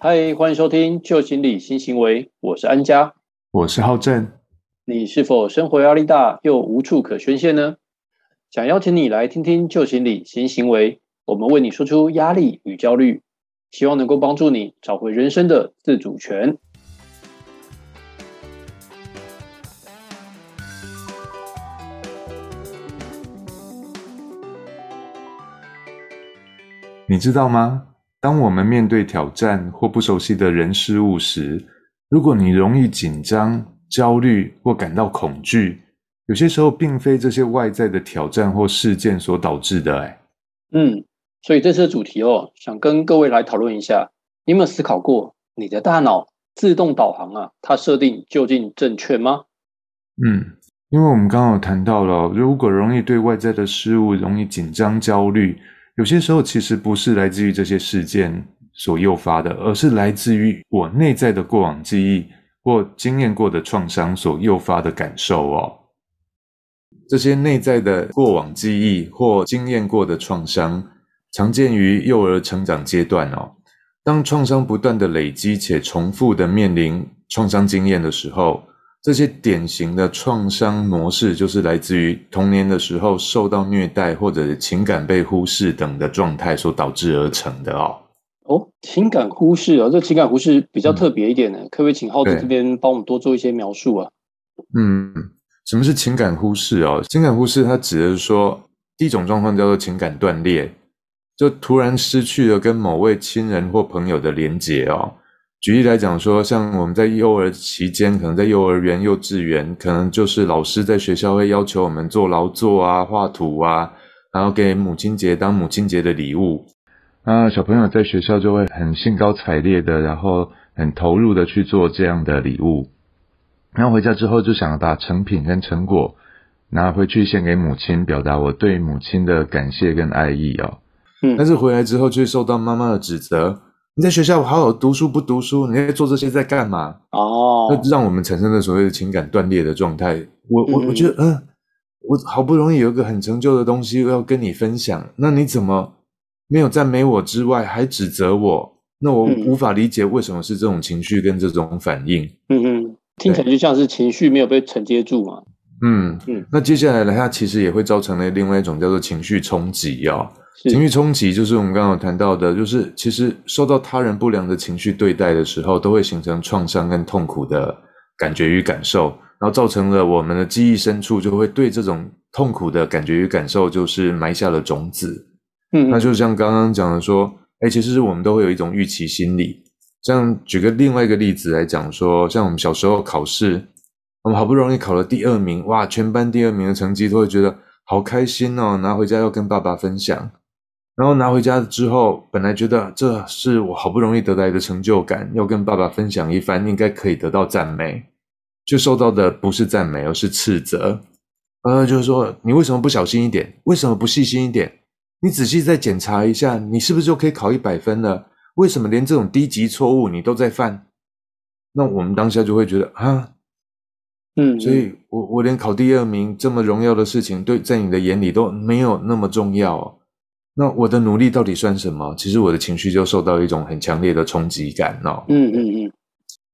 嗨，欢迎收听旧心理新行为，我是安家，我是浩正。你是否生活压力大又无处可宣泄呢？想邀请你来听听旧心理新行为，我们为你说出压力与焦虑，希望能够帮助你找回人生的自主权。你知道吗？当我们面对挑战或不熟悉的人事物时，如果你容易紧张、焦虑或感到恐惧，有些时候并非这些外在的挑战或事件所导致的。哎，嗯，所以这次的主题哦，想跟各位来讨论一下，你有没有思考过，你的大脑自动导航啊，它设定究竟正确吗？嗯，因为我们刚刚有谈到了，如果容易对外在的事物容易紧张、焦虑。有些时候其实不是来自于这些事件所诱发的，而是来自于我内在的过往记忆或经验过的创伤所诱发的感受哦。这些内在的过往记忆或经验过的创伤，常见于幼儿成长阶段哦。当创伤不断的累积且重复的面临创伤经验的时候。这些典型的创伤模式，就是来自于童年的时候受到虐待或者情感被忽视等的状态所导致而成的哦。哦，情感忽视啊，这情感忽视比较特别一点呢，可不可以请浩子这边帮我们多做一些描述啊？嗯，什么是情感忽视哦？情感忽视它指的是说，第一种状况叫做情感断裂，就突然失去了跟某位亲人或朋友的连结哦。举例来讲，说像我们在幼儿期间，可能在幼儿园、幼稚园，可能就是老师在学校会要求我们做劳作啊、画图啊，然后给母亲节当母亲节的礼物。那小朋友在学校就会很兴高采烈的，然后很投入的去做这样的礼物。然后回家之后就想把成品跟成果拿回去献给母亲，表达我对母亲的感谢跟爱意哦。嗯，但是回来之后却受到妈妈的指责。你在学校好好读书不读书？你在做这些在干嘛？哦，那让我们产生了所谓的情感断裂的状态。我我我觉得，嗯，我好不容易有一个很成就的东西要跟你分享，那你怎么没有赞美我之外还指责我？那我无法理解为什么是这种情绪跟这种反应。嗯嗯，听起来就像是情绪没有被承接住嘛。嗯嗯，那接下来呢，它其实也会造成了另外一种叫做情绪冲击哦。情绪冲击就是我们刚刚有谈到的，就是其实受到他人不良的情绪对待的时候，都会形成创伤跟痛苦的感觉与感受，然后造成了我们的记忆深处就会对这种痛苦的感觉与感受，就是埋下了种子。嗯，那就像刚刚讲的说，哎，其实我们都会有一种预期心理。像举个另外一个例子来讲说，像我们小时候考试，我们好不容易考了第二名，哇，全班第二名的成绩，都会觉得好开心哦，拿回家要跟爸爸分享。然后拿回家之后，本来觉得这是我好不容易得来的成就感，要跟爸爸分享一番，应该可以得到赞美，却受到的不是赞美，而是斥责。呃，就是说你为什么不小心一点？为什么不细心一点？你仔细再检查一下，你是不是就可以考一百分了？为什么连这种低级错误你都在犯？那我们当下就会觉得啊，嗯，所以我我连考第二名这么荣耀的事情，对，在你的眼里都没有那么重要。那我的努力到底算什么？其实我的情绪就受到一种很强烈的冲击感哦。嗯嗯嗯。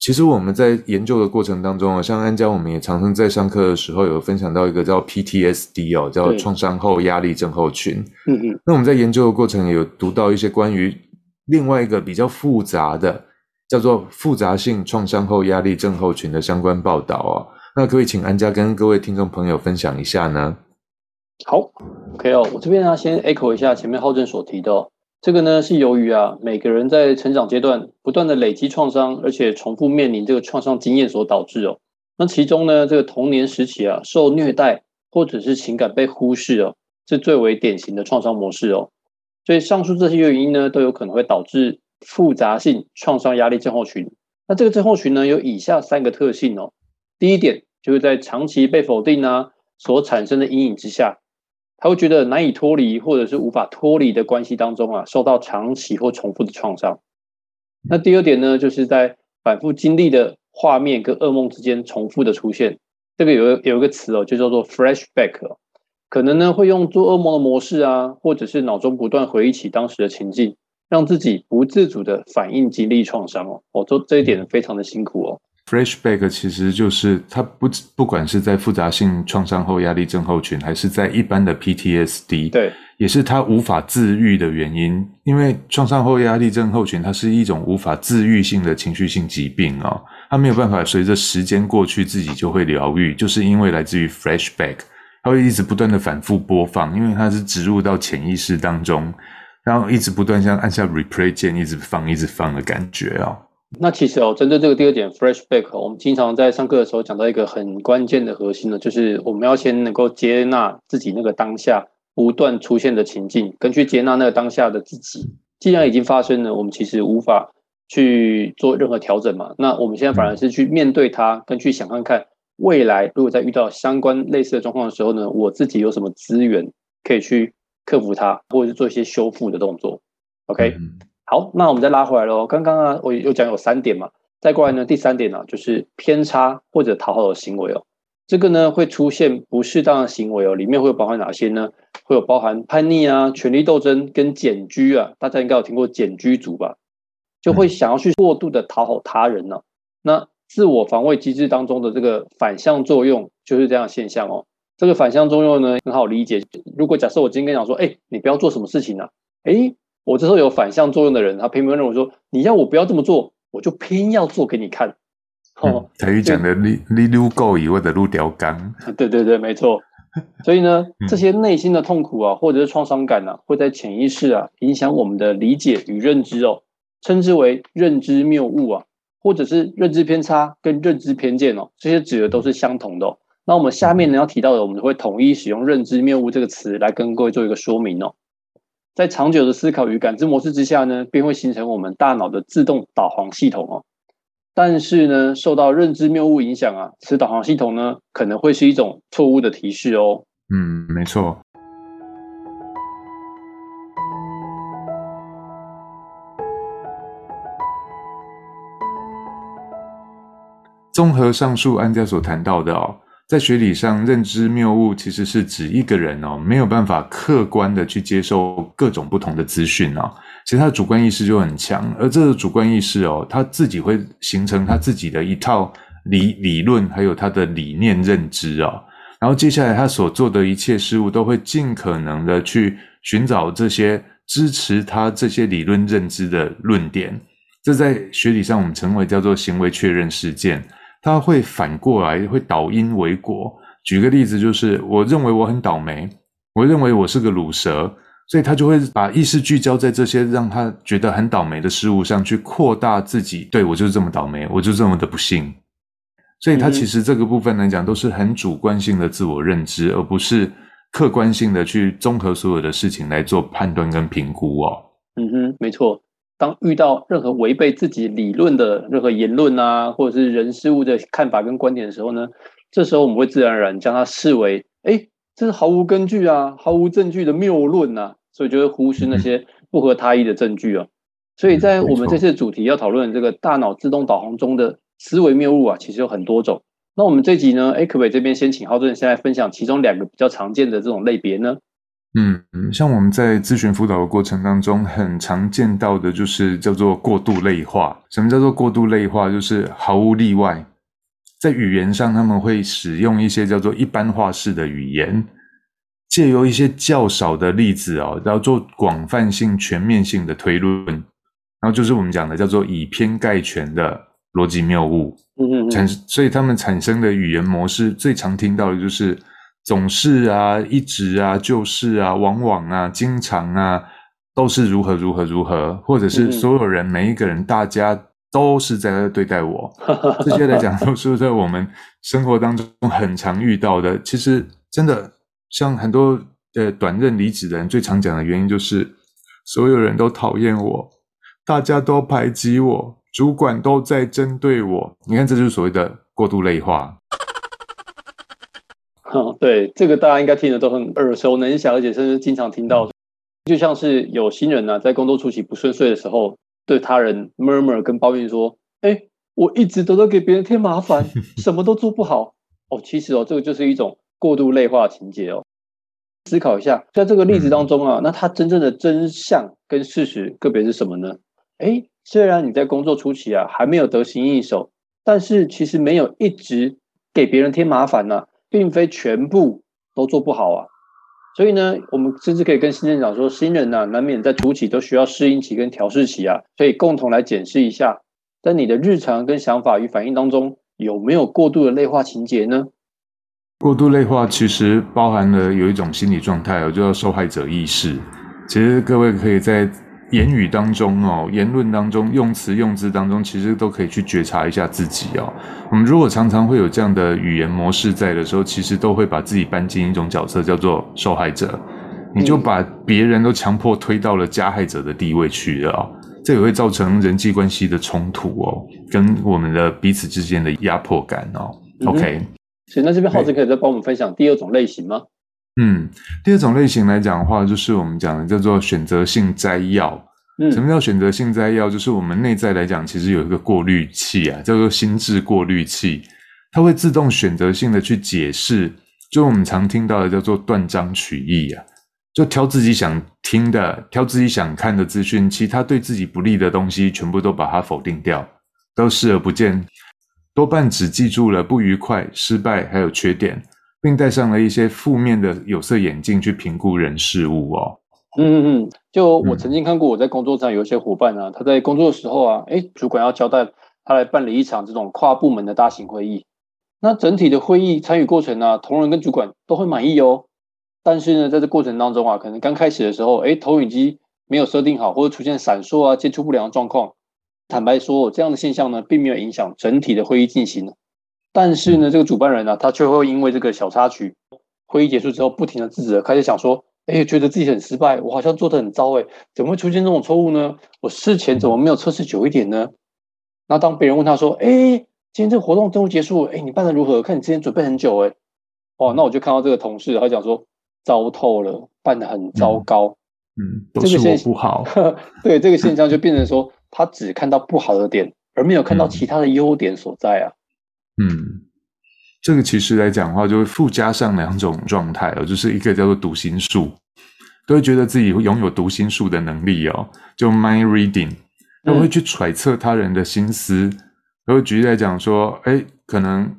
其实我们在研究的过程当中啊，像安家，我们也常常在上课的时候有分享到一个叫 PTSD 哦，叫创伤后压力症候群。嗯嗯。那我们在研究的过程也有读到一些关于另外一个比较复杂的，叫做复杂性创伤后压力症候群的相关报道哦。那可以请安家跟各位听众朋友分享一下呢？好，OK 哦，我这边呢先 echo 一下前面浩正所提的，哦这个呢是由于啊每个人在成长阶段不断的累积创伤，而且重复面临这个创伤经验所导致哦。那其中呢这个童年时期啊受虐待或者是情感被忽视哦，是最为典型的创伤模式哦。所以上述这些原因呢都有可能会导致复杂性创伤压力症候群。那这个症候群呢有以下三个特性哦。第一点就是在长期被否定啊所产生的阴影之下。他会觉得难以脱离，或者是无法脱离的关系当中啊，受到长期或重复的创伤。那第二点呢，就是在反复经历的画面跟噩梦之间重复的出现。这个有有一个词哦，就叫做 flashback，可能呢会用做噩梦的模式啊，或者是脑中不断回忆起当时的情境，让自己不自主的反应经历创伤哦。哦，做这一点非常的辛苦哦。Flashback 其实就是它不不管是在复杂性创伤后压力症候群，还是在一般的 PTSD，对，也是它无法自愈的原因。因为创伤后压力症候群它是一种无法自愈性的情绪性疾病哦，它没有办法随着时间过去自己就会疗愈，就是因为来自于 Flashback，它会一直不断的反复播放，因为它是植入到潜意识当中，然后一直不断像按下 Replay 键，一直放一直放的感觉哦。那其实哦，针对这个第二点，flashback，我们经常在上课的时候讲到一个很关键的核心呢，就是我们要先能够接纳自己那个当下不断出现的情境，跟去接纳那个当下的自己。既然已经发生了，我们其实无法去做任何调整嘛。那我们现在反而是去面对它，跟去想看看未来，如果在遇到相关类似的状况的时候呢，我自己有什么资源可以去克服它，或者是做一些修复的动作。OK。好，那我们再拉回来喽。刚刚啊，我有讲有三点嘛，再过来呢，第三点呢，就是偏差或者讨好的行为哦。这个呢会出现不适当的行为哦，里面会有包含哪些呢？会有包含叛逆啊、权力斗争跟检居啊。大家应该有听过检居族吧？就会想要去过度的讨好他人呢。那自我防卫机制当中的这个反向作用就是这样现象哦。这个反向作用呢很好理解。如果假设我今天跟你讲说，哎，你不要做什么事情呢？哎。我这时候有反向作用的人，他偏偏认为说，你要我不要这么做，我就偏要做给你看。哦，台语讲的“你你撸够以或者撸屌干”。对对对，没错。所以呢，这些内心的痛苦啊，或者是创伤感啊，会在潜意识啊影响我们的理解与认知哦，称之为认知谬误啊，或者是认知偏差跟认知偏见哦，这些指的都是相同的。那我们下面呢要提到的，我们会统一使用“认知谬误”这个词来跟各位做一个说明哦。在长久的思考与感知模式之下呢，便会形成我们大脑的自动导航系统哦。但是呢，受到认知谬误影响啊，此导航系统呢可能会是一种错误的提示哦。嗯，没错。综合上述案家所谈到的哦。在学理上，认知谬误其实是指一个人哦没有办法客观的去接受各种不同的资讯哦，其实他的主观意识就很强，而这个主观意识哦，他自己会形成他自己的一套理理论，还有他的理念认知哦，然后接下来他所做的一切事物都会尽可能的去寻找这些支持他这些理论认知的论点，这在学理上我们称为叫做行为确认事件。他会反过来，会倒因为果。举个例子，就是我认为我很倒霉，我认为我是个卤蛇，所以他就会把意识聚焦在这些让他觉得很倒霉的事物上去，扩大自己。对我就是这么倒霉，我就这么的不幸。所以，他其实这个部分来讲，都是很主观性的自我认知，而不是客观性的去综合所有的事情来做判断跟评估哦。嗯哼，没错。当遇到任何违背自己理论的任何言论啊，或者是人事物的看法跟观点的时候呢，这时候我们会自然而然将它视为，哎，这是毫无根据啊，毫无证据的谬论呐，所以就会忽视那些不合他意的证据啊。所以在我们这次主题要讨论这个大脑自动导航中的思维谬误啊，其实有很多种。那我们这集呢，哎，可不可以这边先请浩正先来分享其中两个比较常见的这种类别呢？嗯嗯，像我们在咨询辅导的过程当中，很常见到的就是叫做过度类化。什么叫做过度类化？就是毫无例外，在语言上他们会使用一些叫做一般化式的语言，借由一些较少的例子哦，然后做广泛性、全面性的推论，然后就是我们讲的叫做以偏概全的逻辑谬误。嗯嗯，产所以他们产生的语言模式最常听到的就是。总是啊，一直啊，就是啊，往往啊，经常啊，都是如何如何如何，或者是所有人每一个人，大家都是在对待我。这些来讲，都是在我们生活当中很常遇到的。其实，真的像很多呃短任离职的人，最常讲的原因就是，所有人都讨厌我，大家都排挤我，主管都在针对我。你看，这就是所谓的过度类化。对，这个大家应该听的都很耳熟能详，而且甚至经常听到。就像是有新人呢，在工作初期不顺遂的时候，对他人 murmur 跟抱怨说：“哎，我一直都在给别人添麻烦，什么都做不好。”哦，其实哦，这个就是一种过度类化情节哦。思考一下，在这个例子当中啊，那它真正的真相跟事实个别是什么呢？哎，虽然你在工作初期啊还没有得心应手，但是其实没有一直给别人添麻烦呢，并非全部都做不好啊。所以呢，我们甚至可以跟新人讲说，新人呢难免在初期都需要适应期跟调试期啊，所以共同来检视一下，在你的日常跟想法与反应当中，有没有过度的内化情节呢？过度内化其实包含了有一种心理状态哦，叫受害者意识。其实各位可以在言语当中哦，言论当中，用词用字当中，其实都可以去觉察一下自己哦。我们如果常常会有这样的语言模式在的时候，其实都会把自己搬进一种角色，叫做受害者。你就把别人都强迫推到了加害者的地位去了，这也会造成人际关系的冲突哦，跟我们的彼此之间的压迫感哦。OK。行，那这边浩子可以再帮我们分享第二种类型吗？嗯，第二种类型来讲的话，就是我们讲的叫做选择性摘要。嗯，什么叫选择性摘要？就是我们内在来讲，其实有一个过滤器啊，叫做心智过滤器，它会自动选择性的去解释，就我们常听到的叫做断章取义啊，就挑自己想听的，挑自己想看的资讯，其他对自己不利的东西，全部都把它否定掉，都视而不见。多半只记住了不愉快、失败还有缺点，并戴上了一些负面的有色眼镜去评估人事物哦。嗯嗯嗯，就我曾经看过，我在工作上有一些伙伴啊，他在工作的时候啊，哎，主管要交代他来办理一场这种跨部门的大型会议，那整体的会议参与过程呢，同仁跟主管都会满意哦。但是呢，在这过程当中啊，可能刚开始的时候，哎，投影机没有设定好，或者出现闪烁啊、接触不良的状况。坦白说，这样的现象呢，并没有影响整体的会议进行。但是呢，这个主办人呢，他却会因为这个小插曲，会议结束之后，不停的自责，开始想说：“哎，觉得自己很失败，我好像做的很糟，哎，怎么会出现这种错误呢？我事前怎么没有测试久一点呢？”那当别人问他说：“哎，今天这个活动终于结束，哎，你办的如何？看你之前准备很久，哎，哦，那我就看到这个同事，他讲说：糟透了，办的很糟糕。嗯，都是我不好。对，这个现象就变成说。他只看到不好的点，而没有看到其他的优点所在啊。嗯，这个其实来讲的话，就会附加上两种状态哦，就是一个叫做读心术，都会觉得自己拥有读心术的能力哦，就 mind reading，他会去揣测他人的心思。然后举例来讲说，哎，可能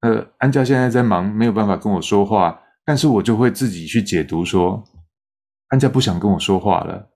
呃，安家现在在忙，没有办法跟我说话，但是我就会自己去解读说，安家不想跟我说话了。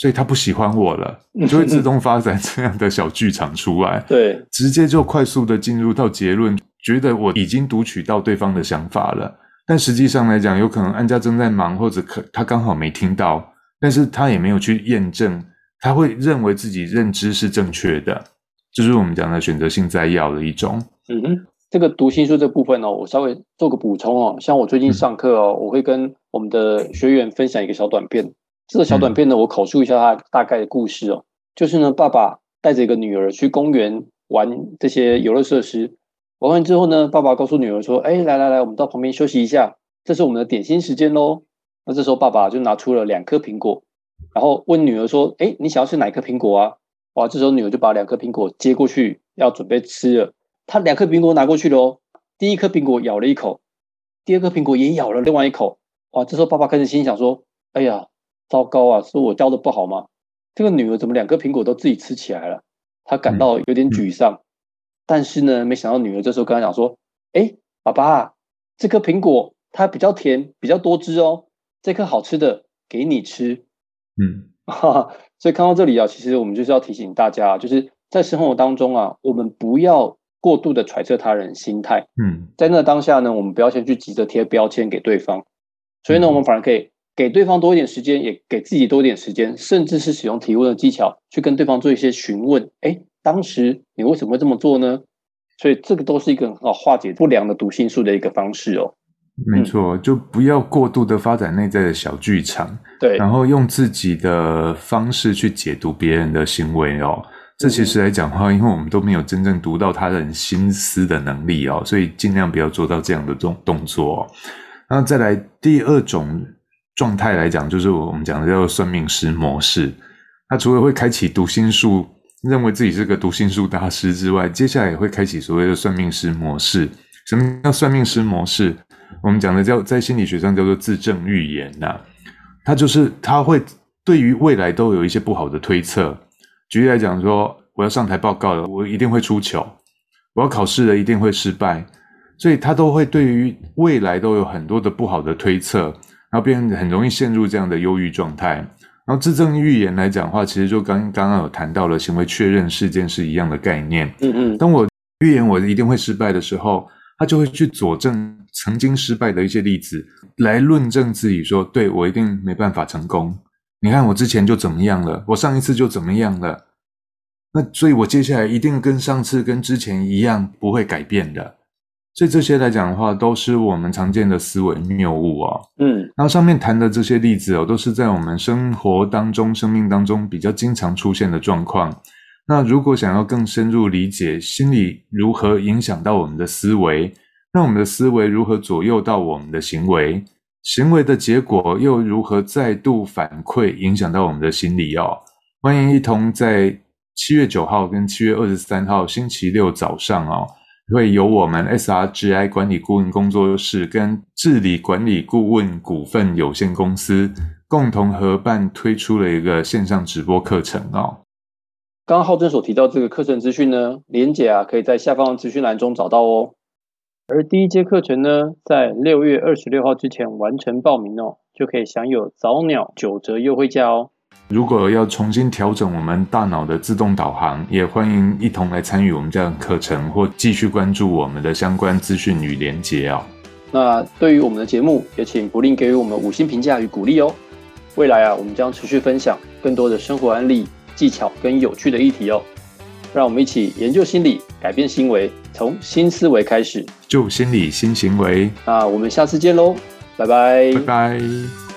所以他不喜欢我了，就会自动发展这样的小剧场出来。对，直接就快速的进入到结论，觉得我已经读取到对方的想法了。但实际上来讲，有可能安家正在忙，或者可他刚好没听到，但是他也没有去验证，他会认为自己认知是正确的，就是我们讲的选择性摘要的一种。嗯哼，这个读心术这部分哦，我稍微做个补充哦，像我最近上课哦，我会跟我们的学员分享一个小短片。这个小短片呢，我口述一下它大概的故事哦。就是呢，爸爸带着一个女儿去公园玩这些游乐设施，玩完之后呢，爸爸告诉女儿说：“哎，来来来，我们到旁边休息一下，这是我们的点心时间喽。”那这时候爸爸就拿出了两颗苹果，然后问女儿说：“哎，你想要吃哪一颗苹果啊？”哇，这时候女儿就把两颗苹果接过去，要准备吃了。她两颗苹果拿过去了哦，第一颗苹果咬了一口，第二颗苹果也咬了另外一口。哇，这时候爸爸开始心想说：“哎呀。”糟糕啊！是我教的不好吗？这个女儿怎么两颗苹果都自己吃起来了？她感到有点沮丧。但是呢，没想到女儿这时候跟她讲说：“哎，爸爸，这颗苹果它比较甜，比较多汁哦。这颗好吃的给你吃。”嗯，哈。所以看到这里啊，其实我们就是要提醒大家，就是在生活当中啊，我们不要过度的揣测他人心态。嗯，在那当下呢，我们不要先去急着贴标签给对方。所以呢，我们反而可以。给对方多一点时间，也给自己多一点时间，甚至是使用提问的技巧去跟对方做一些询问。哎，当时你为什么会这么做呢？所以这个都是一个很好化解不良的读心术的一个方式哦。没错，就不要过度的发展内在的小剧场，对，然后用自己的方式去解读别人的行为哦。这其实来讲的话，因为我们都没有真正读到他人心思的能力哦，所以尽量不要做到这样的动动作。那再来第二种。状态来讲，就是我们讲的叫做算命师模式。他除了会开启读心术，认为自己是个读心术大师之外，接下来也会开启所谓的算命师模式。什么叫算命师模式？我们讲的叫在心理学上叫做自证预言呐。他就是他会对于未来都有一些不好的推测。举例来讲说，我要上台报告了，我一定会出糗；我要考试了，一定会失败。所以他都会对于未来都有很多的不好的推测，然后变很容易陷入这样的忧郁状态。然后自证预言来讲的话，其实就刚刚刚有谈到了行为确认事件是一样的概念。嗯嗯。当我预言我一定会失败的时候，他就会去佐证曾经失败的一些例子，来论证自己说，对我一定没办法成功。你看我之前就怎么样了，我上一次就怎么样了，那所以我接下来一定跟上次跟之前一样，不会改变的。所以这些来讲的话，都是我们常见的思维谬误啊。嗯，然后上面谈的这些例子哦，都是在我们生活当中、生命当中比较经常出现的状况。那如果想要更深入理解心理如何影响到我们的思维，那我们的思维如何左右到我们的行为，行为的结果又如何再度反馈影响到我们的心理哦？欢迎一同在七月九号跟七月二十三号星期六早上哦。会由我们 SRGI 管理顾问工作室跟治理管理顾问股份有限公司共同合办推出了一个线上直播课程哦。刚刚浩正所提到这个课程资讯呢，连姐啊可以在下方资讯栏中找到哦。而第一节课程呢，在六月二十六号之前完成报名哦，就可以享有早鸟九折优惠价哦。如果要重新调整我们大脑的自动导航，也欢迎一同来参与我们这样课程，或继续关注我们的相关资讯与连结哦。那对于我们的节目，也请不吝给予我们五星评价与鼓励哦。未来啊，我们将持续分享更多的生活案例、技巧跟有趣的议题哦。让我们一起研究心理，改变行为，从新思维开始，就心理新行为。那我们下次见喽，拜拜，拜拜。